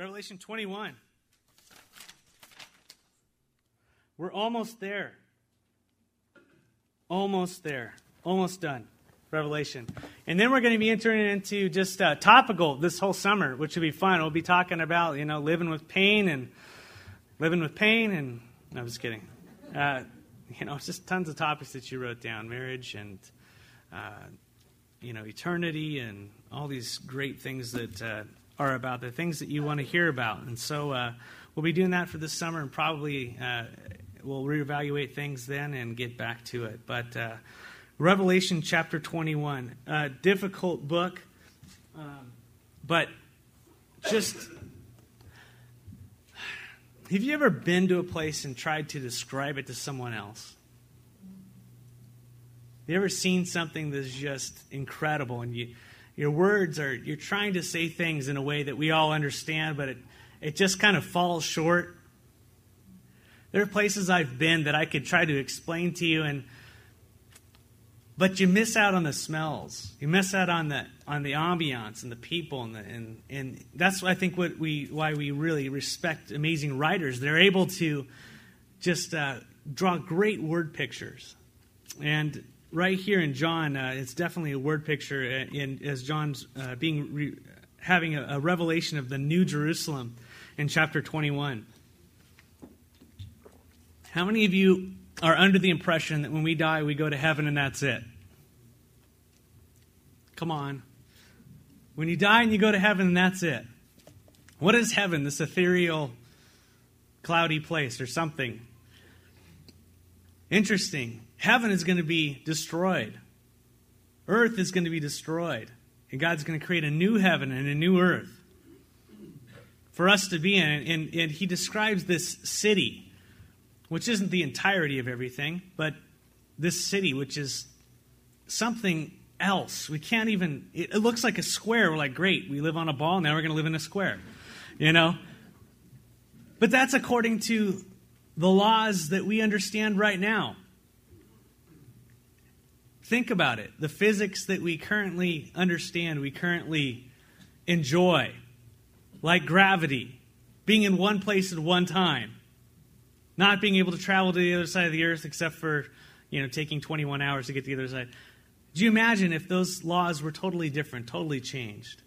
Revelation 21. We're almost there. Almost there. Almost done. Revelation. And then we're going to be entering into just uh, topical this whole summer, which will be fun. We'll be talking about, you know, living with pain and living with pain and, no, I'm just kidding. Uh, you know, just tons of topics that you wrote down marriage and, uh, you know, eternity and all these great things that uh, are about the things that you want to hear about. And so uh, we'll be doing that for this summer and probably uh, we'll reevaluate things then and get back to it. But uh, Revelation chapter 21, a difficult book, um, but just. Have you ever been to a place and tried to describe it to someone else? Have You ever seen something that's just incredible and you, your words are, you're trying to say things in a way that we all understand, but it, it just kind of falls short? There are places I've been that I could try to explain to you and but you miss out on the smells. You miss out on the on the ambiance and the people and the, and and that's I think what we why we really respect amazing writers. They're able to just uh, draw great word pictures. And right here in John, uh, it's definitely a word picture uh, in as John's uh, being re- having a, a revelation of the New Jerusalem in chapter 21. How many of you are under the impression that when we die, we go to heaven and that's it? Come on. When you die and you go to heaven and that's it. What is heaven? This ethereal, cloudy place or something. Interesting. Heaven is going to be destroyed. Earth is going to be destroyed. And God's going to create a new heaven and a new earth for us to be in. And, and he describes this city which isn't the entirety of everything, but this city, which is something else. We can't even, it, looks like a square. We're like, great, we live on a ball, now we're going to live in a square. You know? But that's according to the laws that we understand right now. Think about it. The physics that we currently understand, we currently enjoy, like gravity, being in one place at one time not being able to travel to the other side of the earth except for, you know, taking 21 hours to get to the other side. Do you imagine if those laws were totally different, totally changed?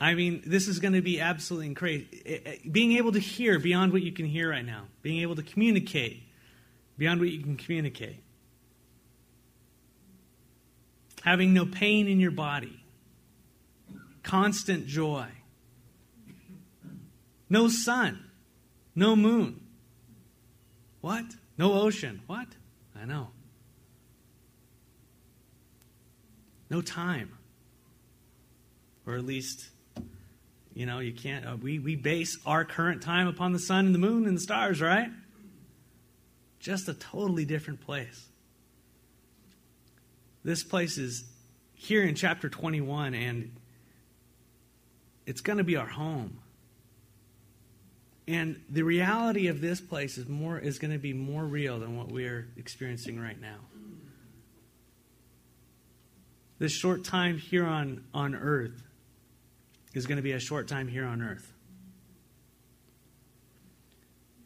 I mean, this is going to be absolutely crazy. Eh, eh, being able to hear beyond what you can hear right now, being able to communicate beyond what you can communicate, having no pain in your body, constant joy, no sun, no moon. What? No ocean. What? I know. No time. Or at least, you know, you can't. Uh, we, we base our current time upon the sun and the moon and the stars, right? Just a totally different place. This place is here in chapter 21, and it's going to be our home. And the reality of this place is more is going to be more real than what we're experiencing right now. This short time here on, on earth is going to be a short time here on earth.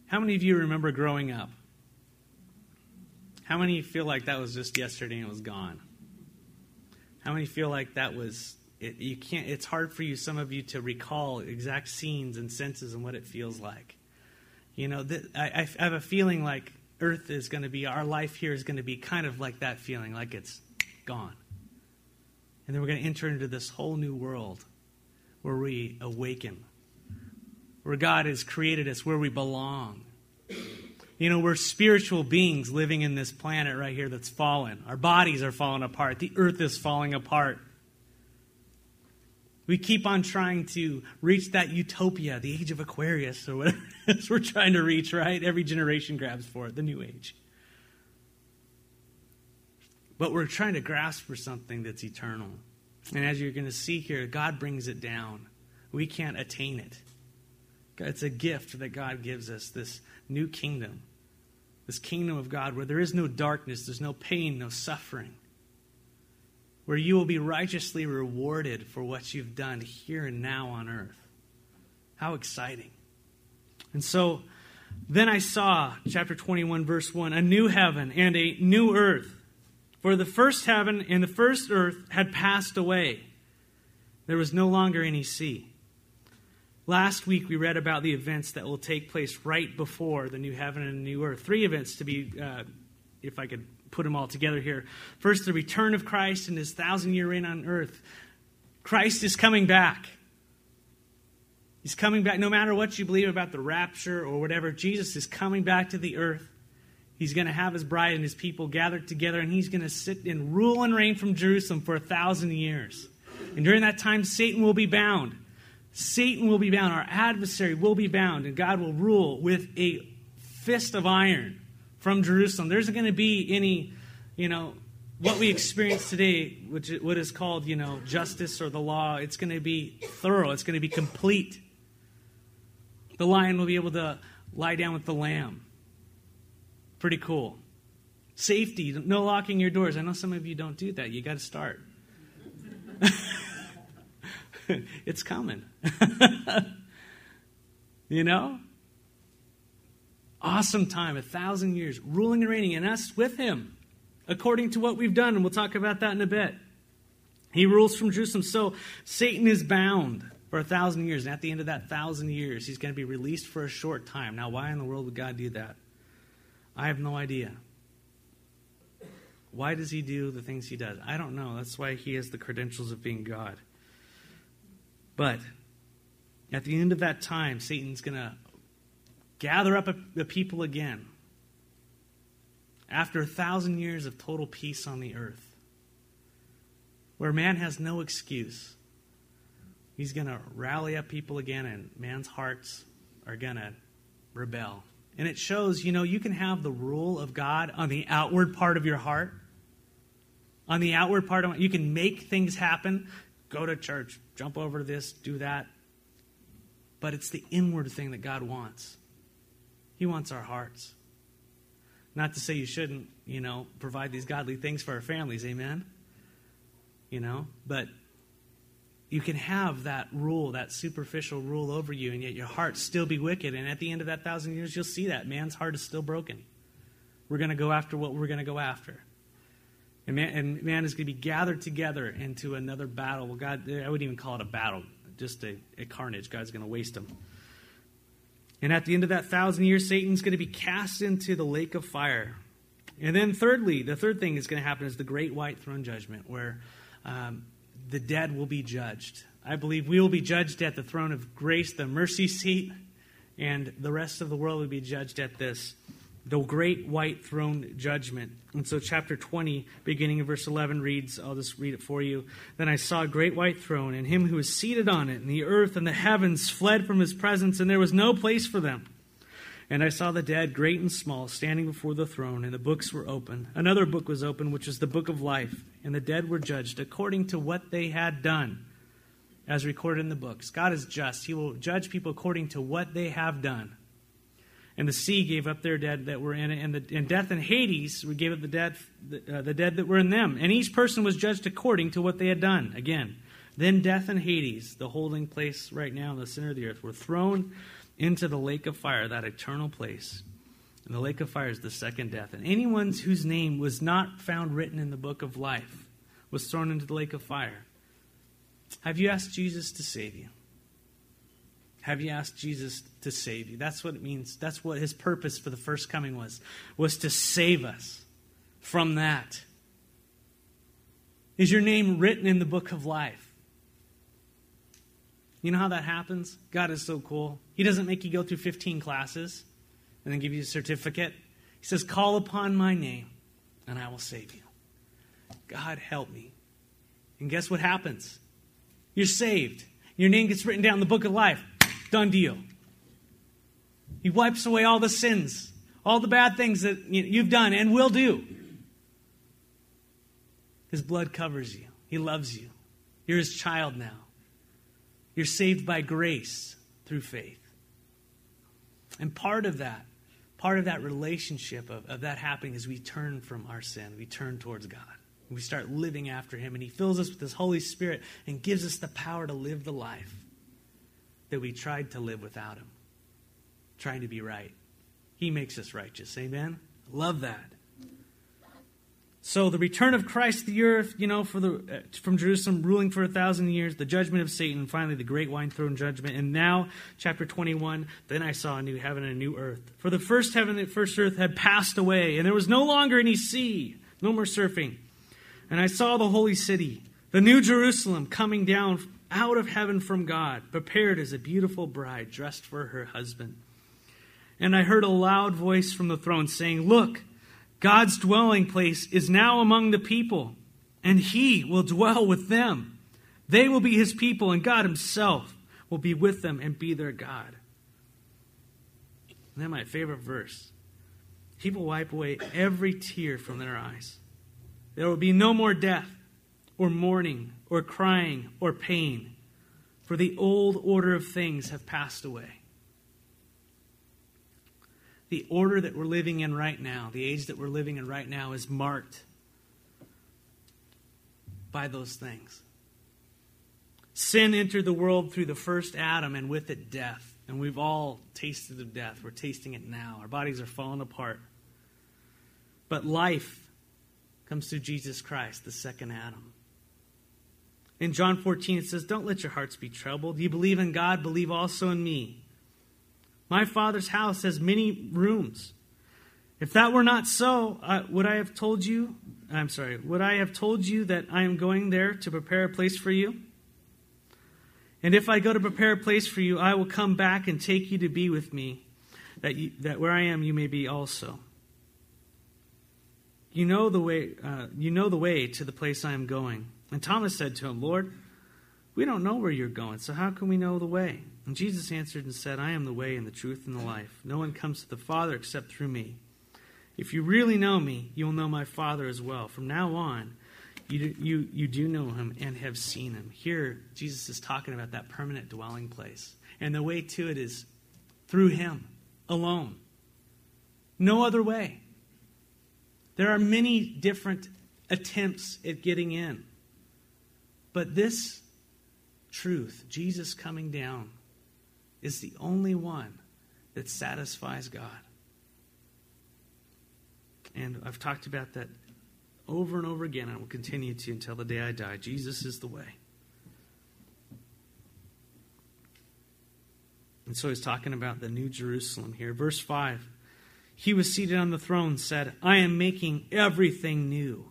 How many of you remember growing up? How many feel like that was just yesterday and it was gone? How many feel like that was it, you can't it's hard for you some of you to recall exact scenes and senses and what it feels like. You know th- I, I have a feeling like earth is going to be our life here is going to be kind of like that feeling like it's gone. And then we're going to enter into this whole new world where we awaken where god has created us where we belong you know, we're spiritual beings living in this planet right here that's fallen. Our bodies are falling apart. The earth is falling apart. We keep on trying to reach that utopia, the age of Aquarius, or whatever it is we're trying to reach, right? Every generation grabs for it, the new age. But we're trying to grasp for something that's eternal. And as you're going to see here, God brings it down. We can't attain it. It's a gift that God gives us, this new kingdom, this kingdom of God where there is no darkness, there's no pain, no suffering where you will be righteously rewarded for what you've done here and now on earth. How exciting. And so then I saw, chapter 21, verse 1, a new heaven and a new earth. For the first heaven and the first earth had passed away. There was no longer any sea. Last week we read about the events that will take place right before the new heaven and new earth. Three events to be, uh, if I could put them all together here. First, the return of Christ and his thousand year reign on earth. Christ is coming back. He's coming back. No matter what you believe about the rapture or whatever, Jesus is coming back to the earth. He's going to have his bride and his people gathered together, and he's going to sit and rule and reign from Jerusalem for a thousand years. And during that time, Satan will be bound. Satan will be bound. Our adversary will be bound, and God will rule with a fist of iron from Jerusalem. There isn't going to be any, you know, what we experience today, which what is called, you know, justice or the law. It's going to be thorough. It's going to be complete. The lion will be able to lie down with the lamb. Pretty cool. Safety, no locking your doors. I know some of you don't do that. You got to start. it's coming. you know? Awesome time, a thousand years, ruling and reigning, and us with him, according to what we've done, and we'll talk about that in a bit. He rules from Jerusalem. So Satan is bound for a thousand years. And at the end of that thousand years, he's going to be released for a short time. Now, why in the world would God do that? I have no idea. Why does he do the things he does? I don't know. That's why he has the credentials of being God. But at the end of that time, Satan's going to gather up the people again. After a thousand years of total peace on the earth, where man has no excuse He's going to rally up people again, and man's hearts are going to rebel. And it shows, you know, you can have the rule of God on the outward part of your heart. On the outward part of you can make things happen. Go to church, jump over to this, do that. But it's the inward thing that God wants. He wants our hearts. Not to say you shouldn't, you know, provide these godly things for our families, amen? You know, but you can have that rule, that superficial rule over you, and yet your heart still be wicked. And at the end of that thousand years, you'll see that. Man's heart is still broken. We're going to go after what we're going to go after. And man, and man is going to be gathered together into another battle. Well, God, I wouldn't even call it a battle, just a, a carnage. God's going to waste them. And at the end of that thousand years, Satan's going to be cast into the lake of fire. And then, thirdly, the third thing that's going to happen is the great white throne judgment, where um, the dead will be judged. I believe we will be judged at the throne of grace, the mercy seat, and the rest of the world will be judged at this, the great white throne judgment. And so, chapter 20, beginning in verse 11, reads I'll just read it for you. Then I saw a great white throne, and him who was seated on it, and the earth and the heavens fled from his presence, and there was no place for them. And I saw the dead, great and small, standing before the throne, and the books were open. Another book was open, which is the book of life, and the dead were judged according to what they had done, as recorded in the books. God is just. He will judge people according to what they have done. And the sea gave up their dead that were in it, and, the, and death and Hades gave up the dead, the, uh, the dead that were in them. And each person was judged according to what they had done. Again, then death and Hades, the holding place right now in the center of the earth, were thrown into the lake of fire, that eternal place. And the lake of fire is the second death. And anyone whose name was not found written in the book of life was thrown into the lake of fire. Have you asked Jesus to save you? Have you asked Jesus to save you? That's what it means. That's what his purpose for the first coming was, was to save us from that. Is your name written in the book of life? You know how that happens? God is so cool. He doesn't make you go through 15 classes and then give you a certificate. He says, Call upon my name and I will save you. God, help me. And guess what happens? You're saved. Your name gets written down in the book of life. Done deal. He wipes away all the sins, all the bad things that you've done and will do. His blood covers you. He loves you. You're his child now. You're saved by grace through faith. And part of that, part of that relationship of, of that happening is we turn from our sin, we turn towards God. We start living after Him, and He fills us with His Holy Spirit and gives us the power to live the life that we tried to live without Him, trying to be right. He makes us righteous. Amen? Love that. So the return of Christ to the earth, you know, for the uh, from Jerusalem, ruling for a thousand years, the judgment of Satan, finally the great wine throne judgment, and now chapter twenty-one. Then I saw a new heaven and a new earth. For the first heaven and first earth had passed away, and there was no longer any sea, no more surfing. And I saw the holy city, the new Jerusalem, coming down out of heaven from God, prepared as a beautiful bride dressed for her husband. And I heard a loud voice from the throne saying, "Look." God's dwelling place is now among the people, and he will dwell with them. They will be his people, and God himself will be with them and be their God. And then my favorite verse He will wipe away every tear from their eyes. There will be no more death, or mourning, or crying, or pain, for the old order of things have passed away the order that we're living in right now, the age that we're living in right now, is marked by those things. Sin entered the world through the first Adam, and with it, death. And we've all tasted of death. We're tasting it now. Our bodies are falling apart. But life comes through Jesus Christ, the second Adam. In John 14, it says, Don't let your hearts be troubled. You believe in God, believe also in me. My Father's house has many rooms. If that were not so, uh, would I have told you? I'm sorry, would I have told you that I am going there to prepare a place for you? And if I go to prepare a place for you, I will come back and take you to be with me, that, you, that where I am you may be also. You know the way. Uh, you know the way to the place I am going. And Thomas said to him, Lord, we don't know where you're going, so how can we know the way? And Jesus answered and said, I am the way and the truth and the life. No one comes to the Father except through me. If you really know me, you will know my Father as well. From now on, you do, you, you do know him and have seen him. Here, Jesus is talking about that permanent dwelling place. And the way to it is through him alone. No other way. There are many different attempts at getting in. But this truth, Jesus coming down, is the only one that satisfies God. And I've talked about that over and over again. I will continue to until the day I die. Jesus is the way. And so he's talking about the New Jerusalem here. Verse 5 He was seated on the throne, said, I am making everything new.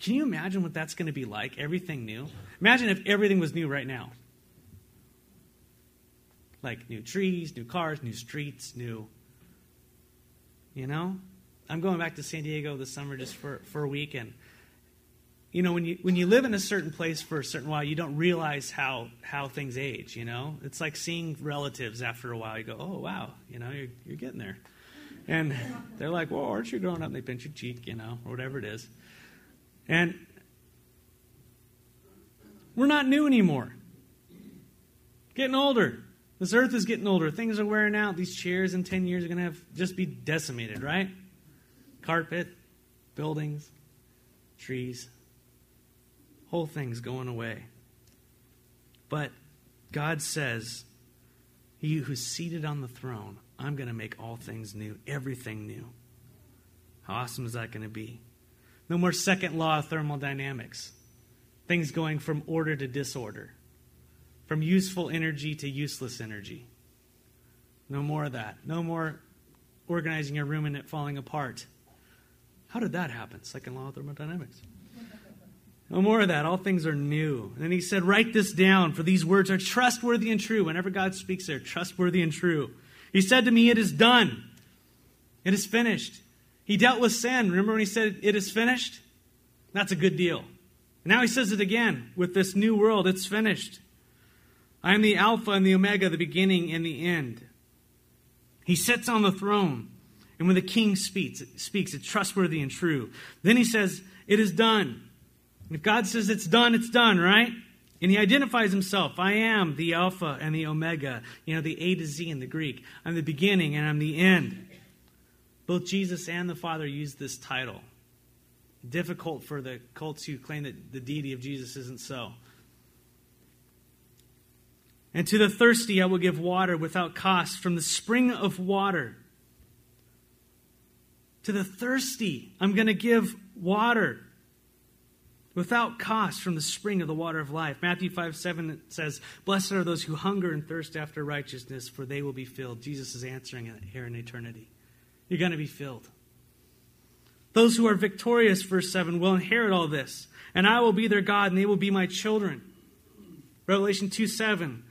Can you imagine what that's going to be like? Everything new? Imagine if everything was new right now like new trees, new cars, new streets, new. You know? I'm going back to San Diego this summer just for, for a week. And, you know, when you, when you live in a certain place for a certain while, you don't realize how, how things age, you know? It's like seeing relatives after a while. You go, oh, wow, you know, you're, you're getting there. And they're like, well, aren't you growing up? And they pinch your cheek, you know, or whatever it is. And we're not new anymore. Getting older. This earth is getting older. Things are wearing out. These chairs in 10 years are going to have just be decimated, right? Carpet, buildings, trees, whole thing's going away. But God says, He who's seated on the throne, I'm going to make all things new, everything new. How awesome is that going to be? No more second law of thermodynamics. Things going from order to disorder from useful energy to useless energy. No more of that. No more organizing your room and it falling apart. How did that happen? Second law of thermodynamics. No more of that. All things are new. And then he said, Write this down, for these words are trustworthy and true. Whenever God speaks, they're trustworthy and true. He said to me, It is done. It is finished. He dealt with sin. Remember when he said, It is finished? That's a good deal. And now he says it again with this new world. It's finished. I am the Alpha and the Omega, the beginning and the end. He sits on the throne, and when the king speaks, speaks, it's trustworthy and true. Then he says, It is done. If God says it's done, it's done, right? And he identifies himself. I am the Alpha and the Omega, you know, the A to Z in the Greek. I'm the beginning and I'm the end. Both Jesus and the Father use this title difficult for the cults who claim that the deity of Jesus isn't so. And to the thirsty I will give water without cost from the spring of water. To the thirsty, I'm going to give water without cost from the spring of the water of life. Matthew 5 7 says, Blessed are those who hunger and thirst after righteousness, for they will be filled. Jesus is answering it here in eternity. You're going to be filled. Those who are victorious, verse 7, will inherit all this, and I will be their God, and they will be my children. Revelation 2 7.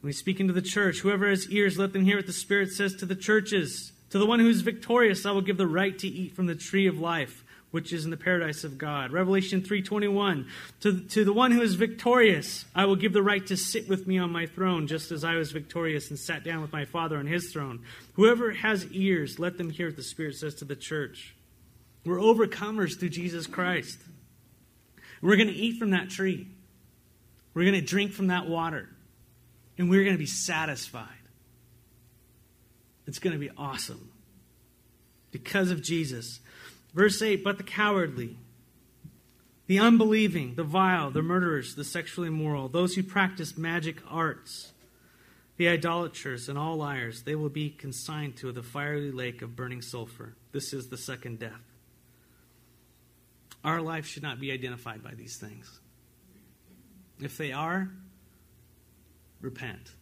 When we speak into the church, whoever has ears, let them hear what the Spirit says to the churches. To the one who is victorious, I will give the right to eat from the tree of life which is in the paradise of God. Revelation 3:21 to, to the one who is victorious I will give the right to sit with me on my throne just as I was victorious and sat down with my Father on his throne. Whoever has ears let them hear what the Spirit says to the church. We're overcomers through Jesus Christ. We're going to eat from that tree. We're going to drink from that water. And we're going to be satisfied. It's going to be awesome. Because of Jesus. Verse 8 But the cowardly, the unbelieving, the vile, the murderers, the sexually immoral, those who practice magic arts, the idolaters, and all liars, they will be consigned to the fiery lake of burning sulfur. This is the second death. Our life should not be identified by these things. If they are, repent.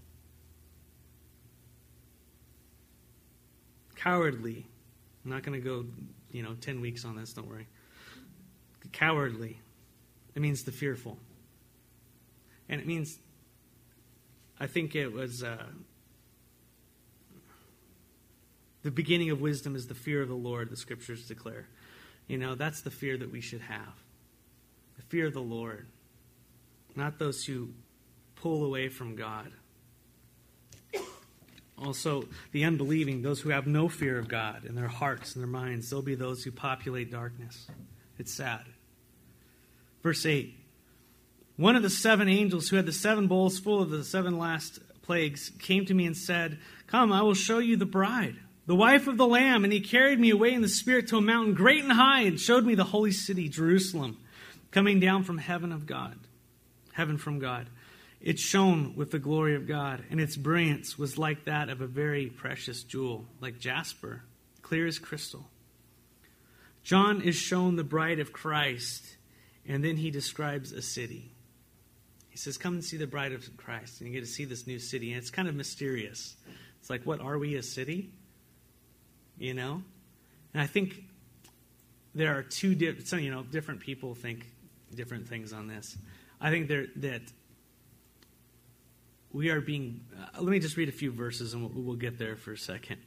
Cowardly. I'm not going to go you know, 10 weeks on this, don't worry. Cowardly. It means the fearful. And it means, I think it was uh, the beginning of wisdom is the fear of the Lord, the scriptures declare. You know, that's the fear that we should have. The fear of the Lord, not those who pull away from God. Also, the unbelieving, those who have no fear of God in their hearts and their minds, they'll be those who populate darkness. It's sad. Verse 8 One of the seven angels who had the seven bowls full of the seven last plagues came to me and said, Come, I will show you the bride, the wife of the Lamb. And he carried me away in the Spirit to a mountain great and high and showed me the holy city, Jerusalem, coming down from heaven of God, heaven from God it shone with the glory of God, and its brilliance was like that of a very precious jewel, like jasper, clear as crystal. John is shown the bride of Christ, and then he describes a city. He says, Come and see the bride of Christ. And you get to see this new city. And it's kind of mysterious. It's like, what are we a city? You know? And I think there are two different, you know, different people think different things on this. I think there, that we are being. Uh, let me just read a few verses and we'll, we'll get there for a second.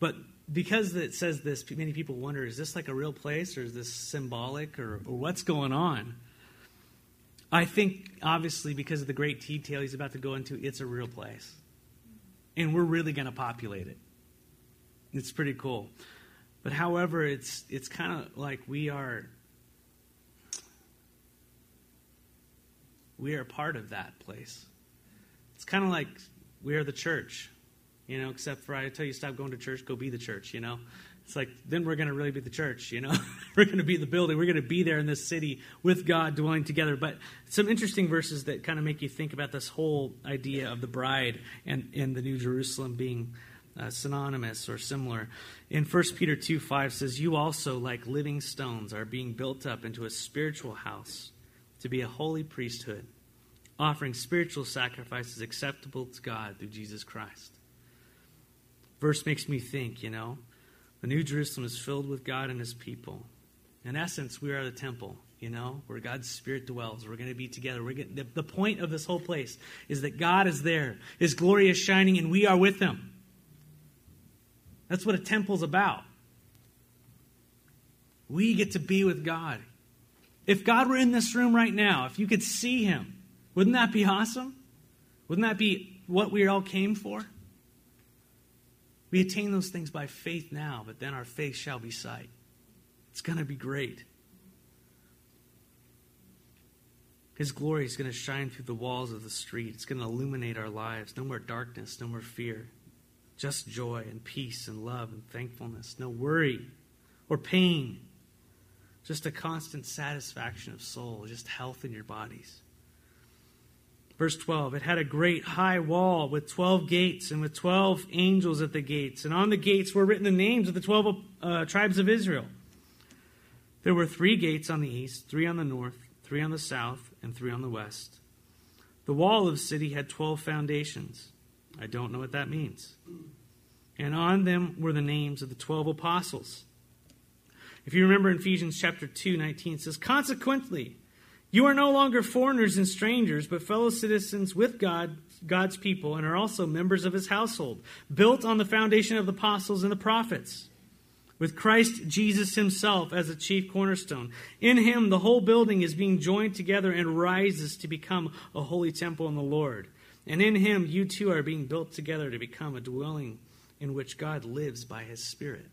But because it says this, many people wonder is this like a real place or is this symbolic or, or what's going on? I think, obviously, because of the great detail he's about to go into, it's a real place. And we're really going to populate it. It's pretty cool. But however, it's, it's kind of like we are we are part of that place. It's kind of like we are the church, you know, except for I tell you, stop going to church, go be the church, you know. It's like, then we're going to really be the church, you know. we're going to be the building. We're going to be there in this city with God dwelling together. But some interesting verses that kind of make you think about this whole idea of the bride and, and the New Jerusalem being uh, synonymous or similar. In 1 Peter 2 5 says, You also, like living stones, are being built up into a spiritual house to be a holy priesthood offering spiritual sacrifices acceptable to God through Jesus Christ. Verse makes me think, you know, the New Jerusalem is filled with God and His people. In essence, we are the temple, you know, where God's Spirit dwells. We're going to be together. We're getting, the, the point of this whole place is that God is there, His glory is shining, and we are with Him. That's what a temple's about. We get to be with God. If God were in this room right now, if you could see Him, wouldn't that be awesome? Wouldn't that be what we all came for? We attain those things by faith now, but then our faith shall be sight. It's going to be great. His glory is going to shine through the walls of the street. It's going to illuminate our lives. No more darkness, no more fear. Just joy and peace and love and thankfulness. No worry or pain. just a constant satisfaction of soul, just health in your bodies. Verse 12 It had a great high wall with 12 gates and with 12 angels at the gates. And on the gates were written the names of the 12 uh, tribes of Israel. There were three gates on the east, three on the north, three on the south, and three on the west. The wall of the city had 12 foundations. I don't know what that means. And on them were the names of the 12 apostles. If you remember in Ephesians chapter 2, 19, it says, Consequently, you are no longer foreigners and strangers, but fellow citizens with God, God's people, and are also members of his household, built on the foundation of the apostles and the prophets, with Christ Jesus himself as a chief cornerstone. In him, the whole building is being joined together and rises to become a holy temple in the Lord. And in him, you too are being built together to become a dwelling in which God lives by his Spirit.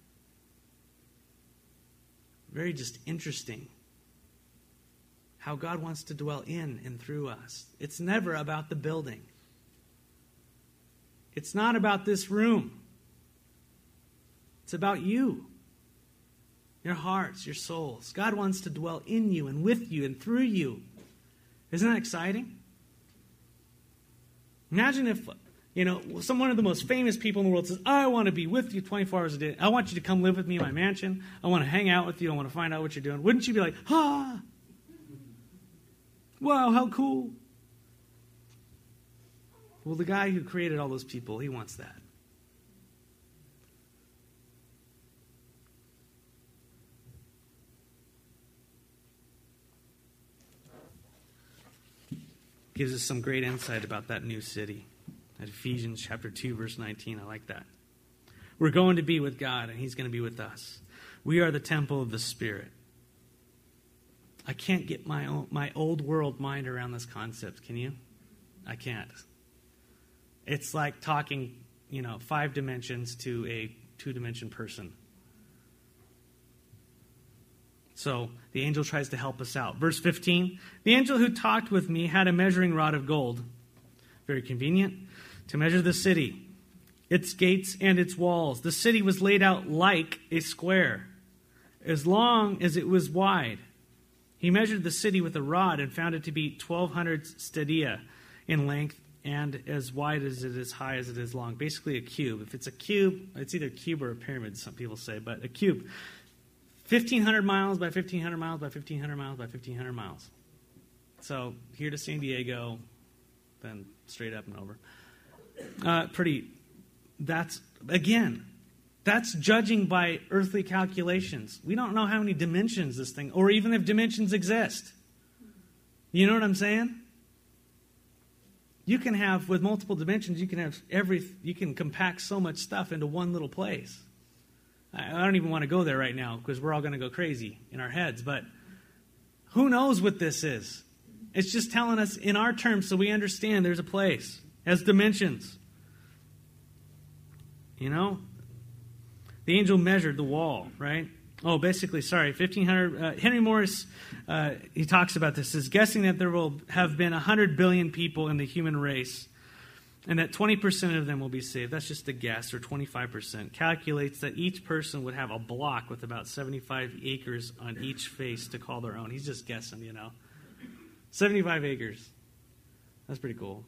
Very just interesting how God wants to dwell in and through us. It's never about the building, it's not about this room. It's about you, your hearts, your souls. God wants to dwell in you and with you and through you. Isn't that exciting? Imagine if, you know, some one of the most famous people in the world says, I want to be with you 24 hours a day. I want you to come live with me in my mansion. I want to hang out with you. I want to find out what you're doing. Wouldn't you be like, ah, Wow, how cool. Well, the guy who created all those people, he wants that. Gives us some great insight about that new city. At Ephesians chapter 2, verse 19. I like that. We're going to be with God, and He's going to be with us. We are the temple of the Spirit. I can't get my own, my old world mind around this concept. Can you? I can't. It's like talking, you know, five dimensions to a two dimension person. So the angel tries to help us out. Verse 15 The angel who talked with me had a measuring rod of gold, very convenient, to measure the city, its gates, and its walls. The city was laid out like a square, as long as it was wide. He measured the city with a rod and found it to be 1,200 stadia in length and as wide as it is high as it is long. Basically, a cube. If it's a cube, it's either a cube or a pyramid, some people say, but a cube. 1,500 miles by 1,500 miles by 1,500 miles by 1,500 miles. So here to San Diego, then straight up and over. Uh, pretty, that's, again, that's judging by earthly calculations. We don't know how many dimensions this thing, or even if dimensions exist. You know what I'm saying? You can have, with multiple dimensions, you can have every, you can compact so much stuff into one little place. I, I don't even want to go there right now because we're all going to go crazy in our heads, but who knows what this is? It's just telling us in our terms so we understand there's a place, has dimensions. You know, the angel measured the wall, right? Oh, basically, sorry, 1500. Uh, Henry Morris, uh, he talks about this, is guessing that there will have been 100 billion people in the human race and that 20% of them will be saved. That's just a guess, or 25%. Calculates that each person would have a block with about 75 acres on each face to call their own. He's just guessing, you know. 75 acres. That's pretty cool.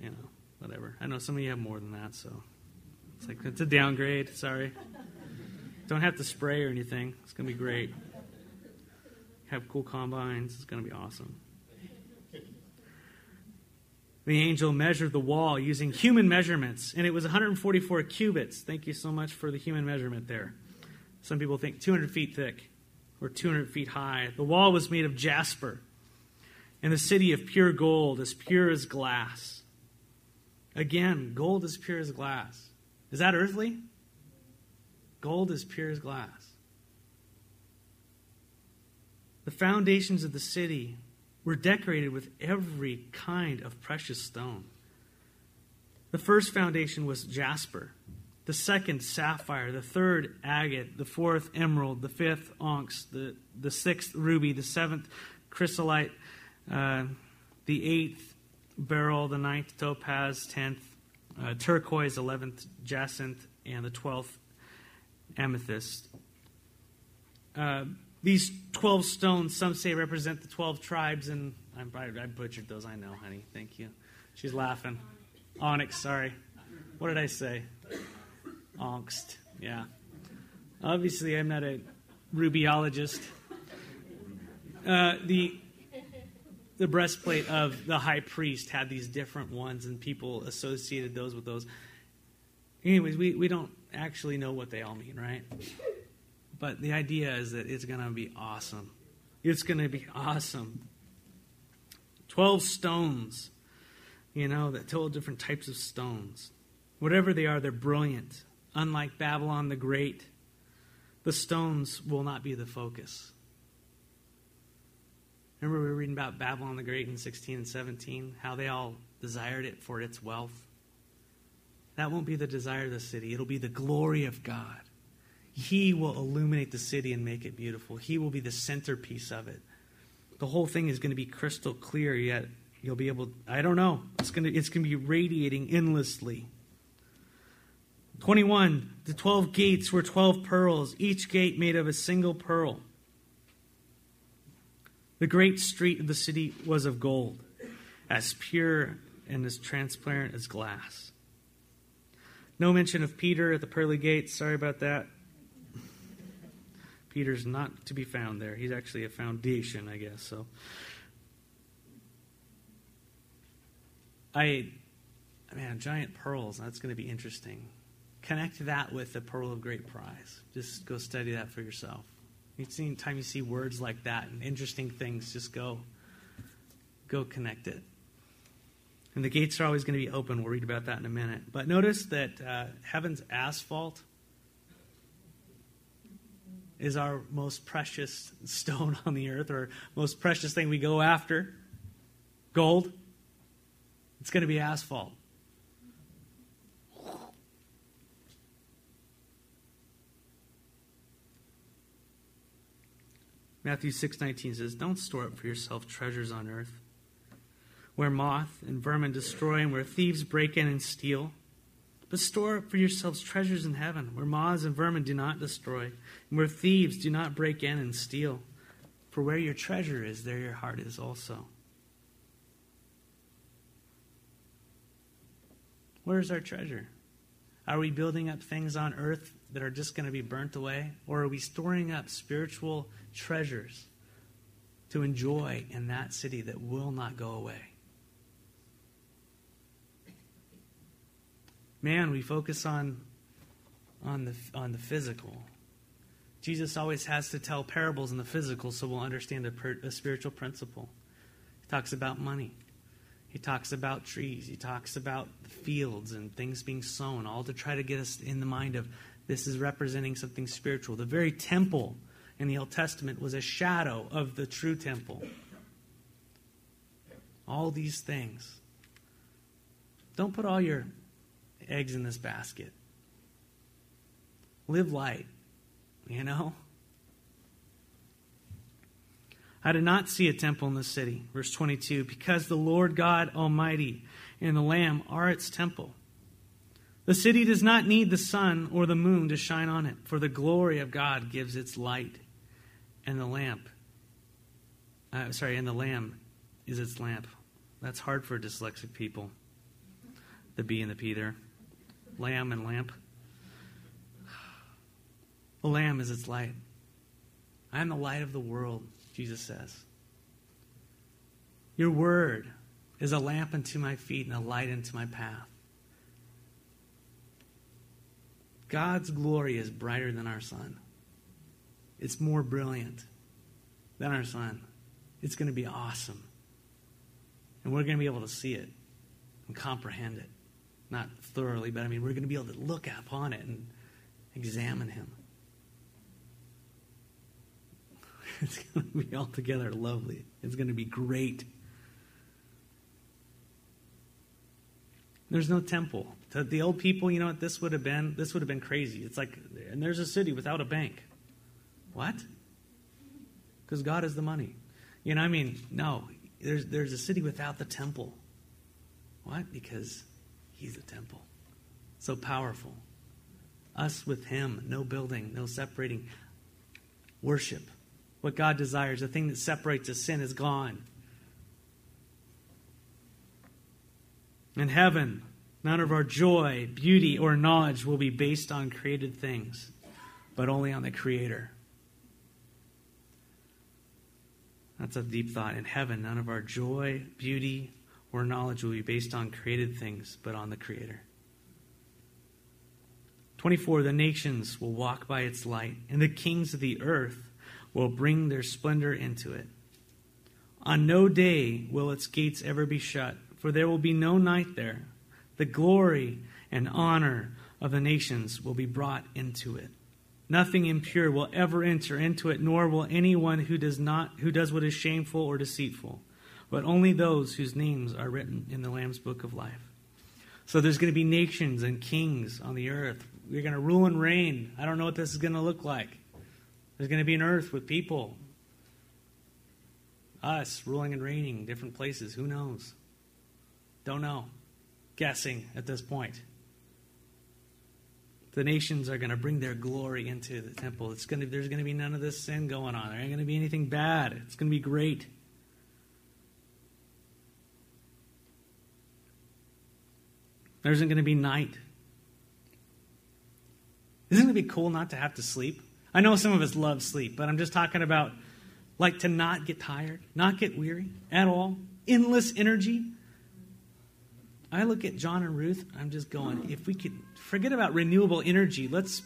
You know, whatever. I know some of you have more than that, so. It's like, it's a downgrade. Sorry. Don't have to spray or anything. It's going to be great. Have cool combines. It's going to be awesome. The angel measured the wall using human measurements, and it was 144 cubits. Thank you so much for the human measurement there. Some people think 200 feet thick or 200 feet high. The wall was made of jasper, and the city of pure gold, as pure as glass. Again, gold is pure as glass. Is that earthly? Gold is pure as glass. The foundations of the city were decorated with every kind of precious stone. The first foundation was jasper, the second, sapphire, the third, agate, the fourth, emerald, the fifth, onyx, the, the sixth, ruby, the seventh, chrysolite, uh, the eighth, beryl, the ninth, topaz, tenth, uh, turquoise, 11th jacinth, and the 12th amethyst. Uh, These 12 stones, some say, represent the 12 tribes, and I, I butchered those, I know, honey. Thank you. She's laughing. Onyx, sorry. What did I say? Ongst, yeah. Obviously, I'm not a rubyologist. Uh, the the breastplate of the high priest had these different ones, and people associated those with those. Anyways, we, we don't actually know what they all mean, right? But the idea is that it's going to be awesome. It's going to be awesome. Twelve stones, you know, that twelve different types of stones. Whatever they are, they're brilliant. Unlike Babylon the Great, the stones will not be the focus. Remember, we were reading about Babylon the Great in 16 and 17, how they all desired it for its wealth. That won't be the desire of the city, it'll be the glory of God. He will illuminate the city and make it beautiful. He will be the centerpiece of it. The whole thing is going to be crystal clear, yet you'll be able, I don't know, it's going to, it's going to be radiating endlessly. 21. The 12 gates were 12 pearls, each gate made of a single pearl. The great street of the city was of gold, as pure and as transparent as glass. No mention of Peter at the pearly gates. Sorry about that. Peter's not to be found there. He's actually a foundation, I guess. So, I, man, giant pearls. That's going to be interesting. Connect that with the pearl of great price. Just go study that for yourself. Anytime you see words like that and interesting things, just go, go connect it. And the gates are always going to be open. We'll read about that in a minute. But notice that uh, heaven's asphalt is our most precious stone on the earth, or most precious thing we go after. Gold. It's going to be asphalt. Matthew 6:19 says, "Don't store up for yourself treasures on earth, where moth and vermin destroy and where thieves break in and steal, but store up for yourselves treasures in heaven, where moths and vermin do not destroy, and where thieves do not break in and steal. For where your treasure is, there your heart is also." Where's our treasure? Are we building up things on earth that are just going to be burnt away? Or are we storing up spiritual treasures to enjoy in that city that will not go away? Man, we focus on, on, the, on the physical. Jesus always has to tell parables in the physical so we'll understand a, per, a spiritual principle. He talks about money. He talks about trees. He talks about fields and things being sown, all to try to get us in the mind of this is representing something spiritual. The very temple in the Old Testament was a shadow of the true temple. All these things. Don't put all your eggs in this basket. Live light, you know? I did not see a temple in the city. Verse 22 because the Lord God Almighty and the Lamb are its temple. The city does not need the sun or the moon to shine on it, for the glory of God gives its light, and the lamp, uh, sorry, and the lamb is its lamp. That's hard for dyslexic people. The B and the P there. Lamb and lamp. The lamb is its light. I am the light of the world, Jesus says. Your word is a lamp unto my feet and a light unto my path. God's glory is brighter than our sun. It's more brilliant than our sun. It's going to be awesome. And we're going to be able to see it and comprehend it. Not thoroughly, but I mean, we're going to be able to look upon it and examine Him. It's going to be altogether lovely. It's going to be great. There's no temple. To the old people, you know what this would have been? This would have been crazy. It's like, and there's a city without a bank. What? Because God is the money. You know, I mean, no. There's, there's a city without the temple. What? Because He's the temple. So powerful. Us with Him, no building, no separating. Worship. what God desires. The thing that separates us, sin, is gone. In heaven, none of our joy, beauty, or knowledge will be based on created things, but only on the Creator. That's a deep thought. In heaven, none of our joy, beauty, or knowledge will be based on created things, but on the Creator. 24 The nations will walk by its light, and the kings of the earth will bring their splendor into it. On no day will its gates ever be shut, for there will be no night there. The glory and honor of the nations will be brought into it. Nothing impure will ever enter into it, nor will anyone who does not who does what is shameful or deceitful, but only those whose names are written in the Lamb's book of life. So there's going to be nations and kings on the earth. We're going to rule and reign. I don't know what this is going to look like. There's going to be an earth with people. Us ruling and reigning different places. Who knows? Don't know. Guessing at this point the nations are going to bring their glory into the temple. It's going to, there's going to be none of this sin going on. There ain't going to be anything bad. It's going to be great. There isn't going to be night. Isn't it be cool not to have to sleep? I know some of us love sleep, but I'm just talking about like to not get tired, not get weary at all, endless energy. I look at John and Ruth, I'm just going, if we could forget about renewable energy, let's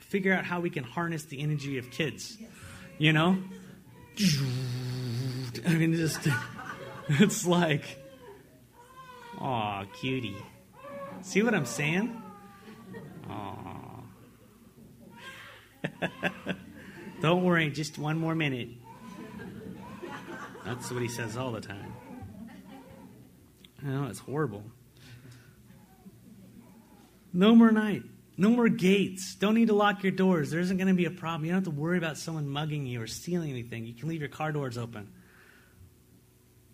figure out how we can harness the energy of kids. You know? I mean, just, it's like, aw, cutie. See what I'm saying? Aw. Don't worry, just one more minute. That's what he says all the time. I know, it's horrible. No more night. No more gates. Don't need to lock your doors. There isn't going to be a problem. You don't have to worry about someone mugging you or stealing anything. You can leave your car doors open.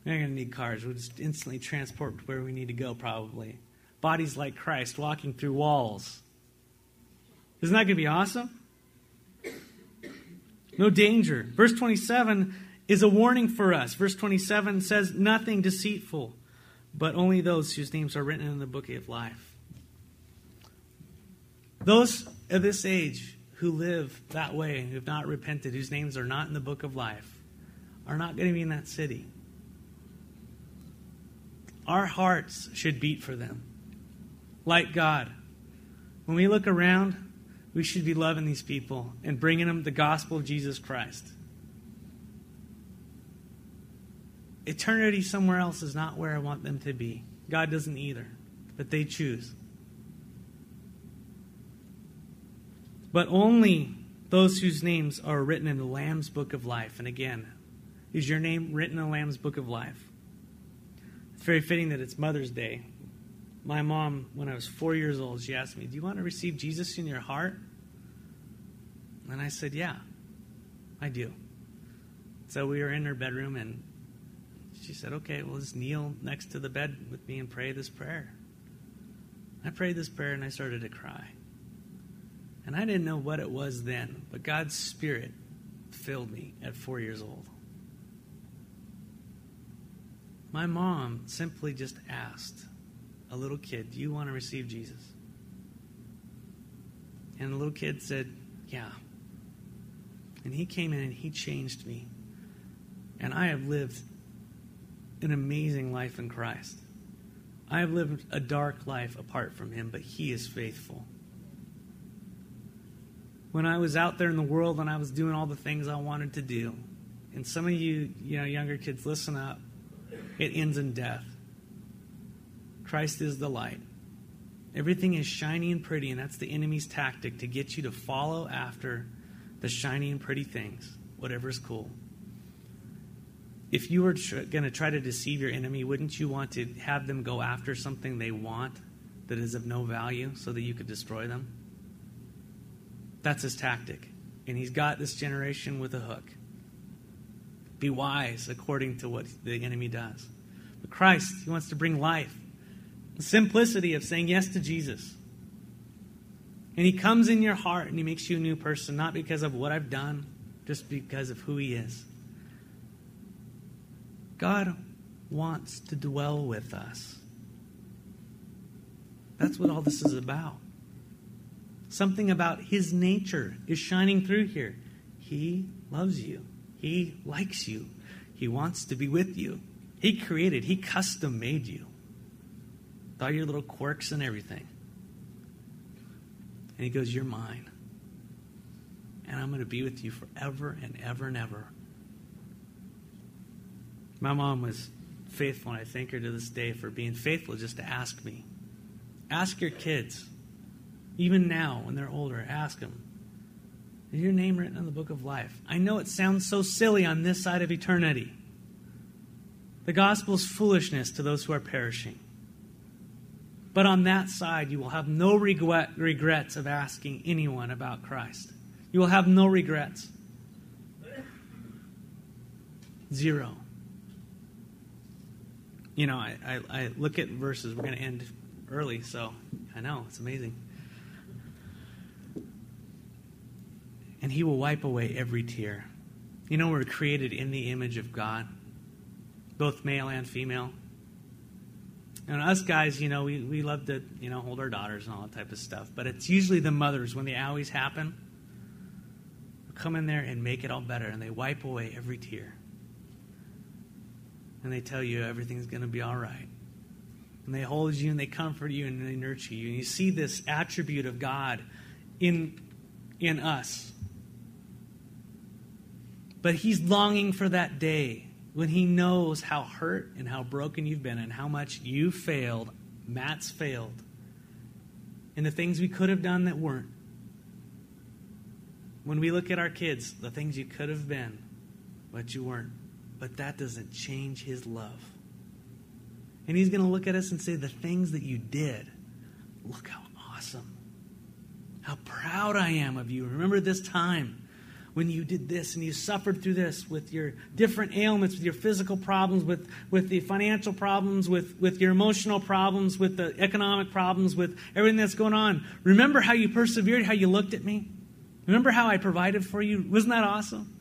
We're not going to need cars. We'll just instantly transport to where we need to go, probably. Bodies like Christ walking through walls. Isn't that going to be awesome? No danger. Verse 27 is a warning for us. Verse 27 says, Nothing deceitful but only those whose names are written in the book of life. Those of this age who live that way, and who have not repented, whose names are not in the book of life, are not going to be in that city. Our hearts should beat for them. Like God. When we look around, we should be loving these people and bringing them the gospel of Jesus Christ. Eternity somewhere else is not where I want them to be. God doesn't either, but they choose. But only those whose names are written in the Lamb's book of life. And again, is your name written in the Lamb's book of life? It's very fitting that it's Mother's Day. My mom, when I was four years old, she asked me, Do you want to receive Jesus in your heart? And I said, Yeah, I do. So we were in her bedroom, and she said, Okay, well, just kneel next to the bed with me and pray this prayer. I prayed this prayer and I started to cry. And I didn't know what it was then, but God's Spirit filled me at four years old. My mom simply just asked a little kid, Do you want to receive Jesus? And the little kid said, Yeah. And he came in and he changed me. And I have lived an amazing life in Christ. I have lived a dark life apart from Him, but He is faithful. When I was out there in the world and I was doing all the things I wanted to do, and some of you, you know, younger kids, listen up. It ends in death. Christ is the light. Everything is shiny and pretty, and that's the enemy's tactic to get you to follow after the shiny and pretty things, whatever is cool if you were tr- going to try to deceive your enemy, wouldn't you want to have them go after something they want that is of no value so that you could destroy them? That's his tactic. And he's got this generation with a hook. Be wise according to what the enemy does. But Christ, he wants to bring life. The simplicity of saying yes to Jesus. And he comes in your heart and he makes you a new person, not because of what I've done, just because of who He is. God wants to dwell with us. That's what all this is about. Something about His nature is shining through here. He loves you, He likes you, He wants to be with you. He created, He custom made you. With all your little quirks and everything. And He goes, You're mine. And I'm going to be with you forever and ever and ever. My mom was faithful, and I thank her to this day for being faithful just to ask me. Ask your kids, even now when they're older, ask them, Is your name written in the book of life? I know it sounds so silly on this side of eternity. The gospel's foolishness to those who are perishing. But on that side, you will have no regret, regrets of asking anyone about Christ. You will have no regrets. Zero. You know, I, I, I look at verses. We're going to end early, so I know, it's amazing. And he will wipe away every tear. You know, we're created in the image of God, both male and female. And us guys, you know, we, we love to, you know, hold our daughters and all that type of stuff. But it's usually the mothers, when the owies happen, come in there and make it all better. And they wipe away every tear. And they tell you everything's going to be all right. And they hold you and they comfort you and they nurture you. And you see this attribute of God in, in us. But He's longing for that day when He knows how hurt and how broken you've been and how much you failed, Matt's failed, and the things we could have done that weren't. When we look at our kids, the things you could have been, but you weren't. But that doesn't change His love. And he's going to look at us and say, The things that you did, look how awesome. How proud I am of you. Remember this time when you did this and you suffered through this with your different ailments, with your physical problems, with, with the financial problems, with, with your emotional problems, with the economic problems, with everything that's going on. Remember how you persevered, how you looked at me? Remember how I provided for you? Wasn't that awesome?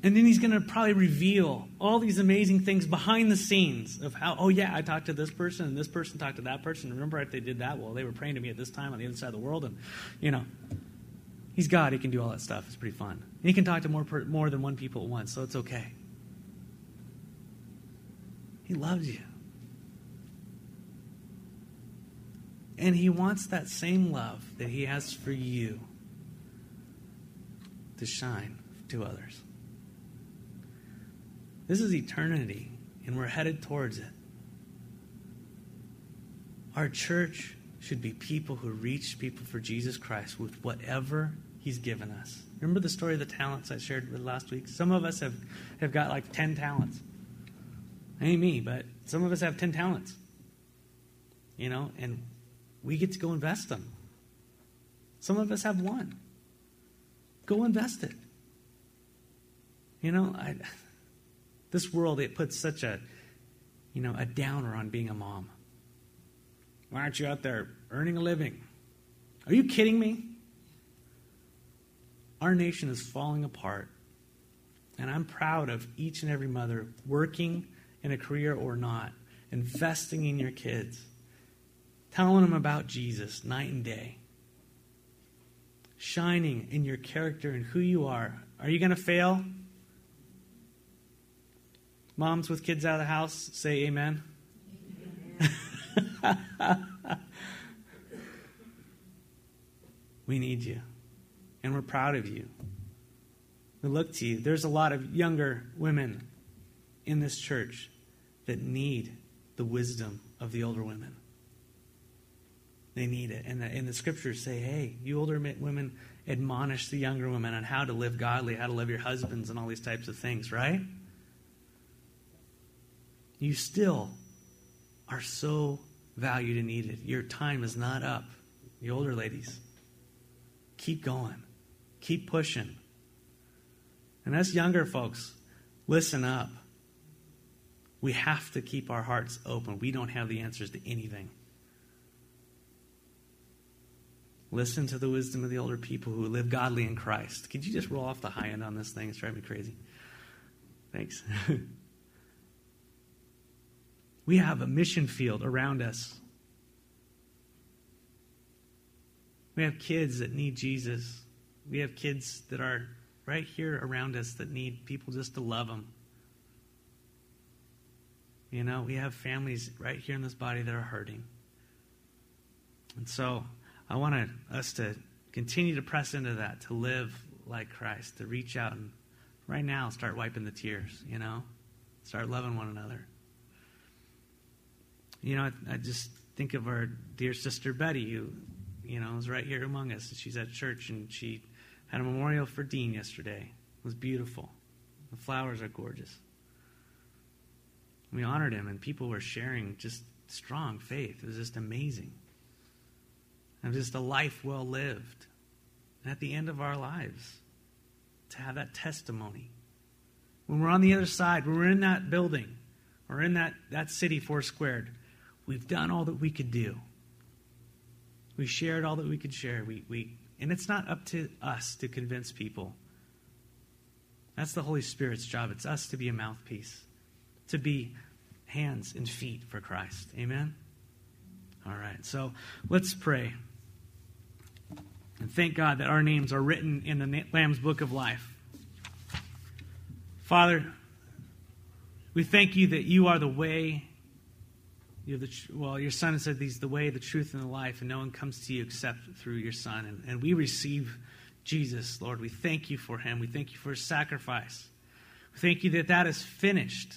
And then he's going to probably reveal all these amazing things behind the scenes of how, oh, yeah, I talked to this person and this person talked to that person. Remember if they did that? Well, they were praying to me at this time on the other side of the world. And, you know, he's God. He can do all that stuff. It's pretty fun. And he can talk to more, more than one people at once, so it's okay. He loves you. And he wants that same love that he has for you to shine to others. This is eternity, and we're headed towards it. Our church should be people who reach people for Jesus Christ with whatever He's given us. Remember the story of the talents I shared with last week? Some of us have, have got like 10 talents. Ain't me, but some of us have 10 talents. You know, and we get to go invest them. Some of us have one. Go invest it. You know, I this world, it puts such a, you know, a downer on being a mom. Why aren't you out there earning a living? Are you kidding me? Our nation is falling apart. And I'm proud of each and every mother working in a career or not, investing in your kids, telling them about Jesus night and day, shining in your character and who you are. Are you going to fail? Moms with kids out of the house, say amen. we need you, and we're proud of you. We look to you. There's a lot of younger women in this church that need the wisdom of the older women. They need it. And the, and the scriptures say, hey, you older women, admonish the younger women on how to live godly, how to love your husbands, and all these types of things, right? You still are so valued and needed. Your time is not up. The older ladies, keep going, keep pushing. And us younger folks, listen up. We have to keep our hearts open. We don't have the answers to anything. Listen to the wisdom of the older people who live godly in Christ. Could you just roll off the high end on this thing? It's driving me crazy. Thanks. we have a mission field around us. We have kids that need Jesus. We have kids that are right here around us that need people just to love them. You know, we have families right here in this body that are hurting. And so I want us to continue to press into that, to live like Christ, to reach out and right now start wiping the tears, you know? Start loving one another. You know, I, I just think of our dear sister Betty, who, you know, is right here among us. She's at church and she had a memorial for Dean yesterday. It was beautiful. The flowers are gorgeous. We honored him, and people were sharing just strong faith. It was just amazing. It was just a life well lived. And at the end of our lives, to have that testimony. When we're on the other side, when we're in that building, or in that, that city four squared, we've done all that we could do. We shared all that we could share. We, we and it's not up to us to convince people. That's the Holy Spirit's job. It's us to be a mouthpiece, to be hands and feet for Christ. Amen? All right, so let's pray. And thank God that our names are written in the Lamb's Book of Life. Father, we thank you that you are the way, you're the, well, your son said he's the way, the truth, and the life, and no one comes to you except through your son. And, and we receive Jesus, Lord. We thank you for him. We thank you for his sacrifice. We thank you that that is finished.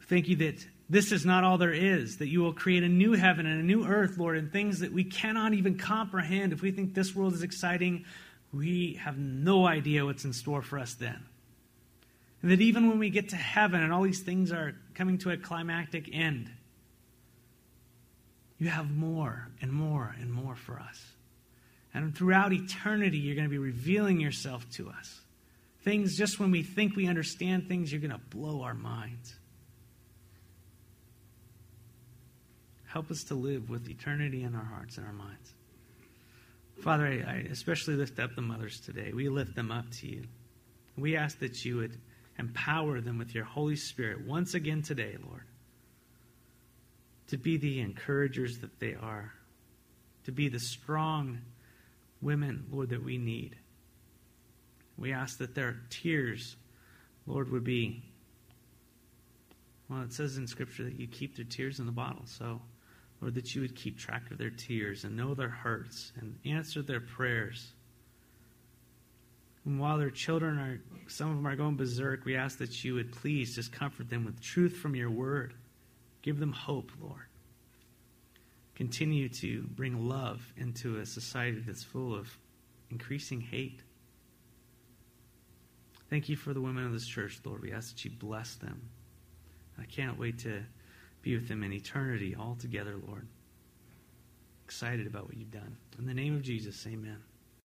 We thank you that this is not all there is, that you will create a new heaven and a new earth, Lord, and things that we cannot even comprehend. If we think this world is exciting, we have no idea what's in store for us then. That even when we get to heaven and all these things are coming to a climactic end, you have more and more and more for us. And throughout eternity, you're going to be revealing yourself to us. Things just when we think we understand things, you're going to blow our minds. Help us to live with eternity in our hearts and our minds. Father, I, I especially lift up the mothers today. We lift them up to you. We ask that you would Empower them with your Holy Spirit once again today, Lord, to be the encouragers that they are, to be the strong women, Lord, that we need. We ask that their tears, Lord, would be. Well, it says in Scripture that you keep their tears in the bottle. So, Lord, that you would keep track of their tears and know their hearts and answer their prayers. And while their children are, some of them are going berserk, we ask that you would please just comfort them with truth from your word. Give them hope, Lord. Continue to bring love into a society that's full of increasing hate. Thank you for the women of this church, Lord. We ask that you bless them. I can't wait to be with them in eternity all together, Lord. Excited about what you've done. In the name of Jesus, amen.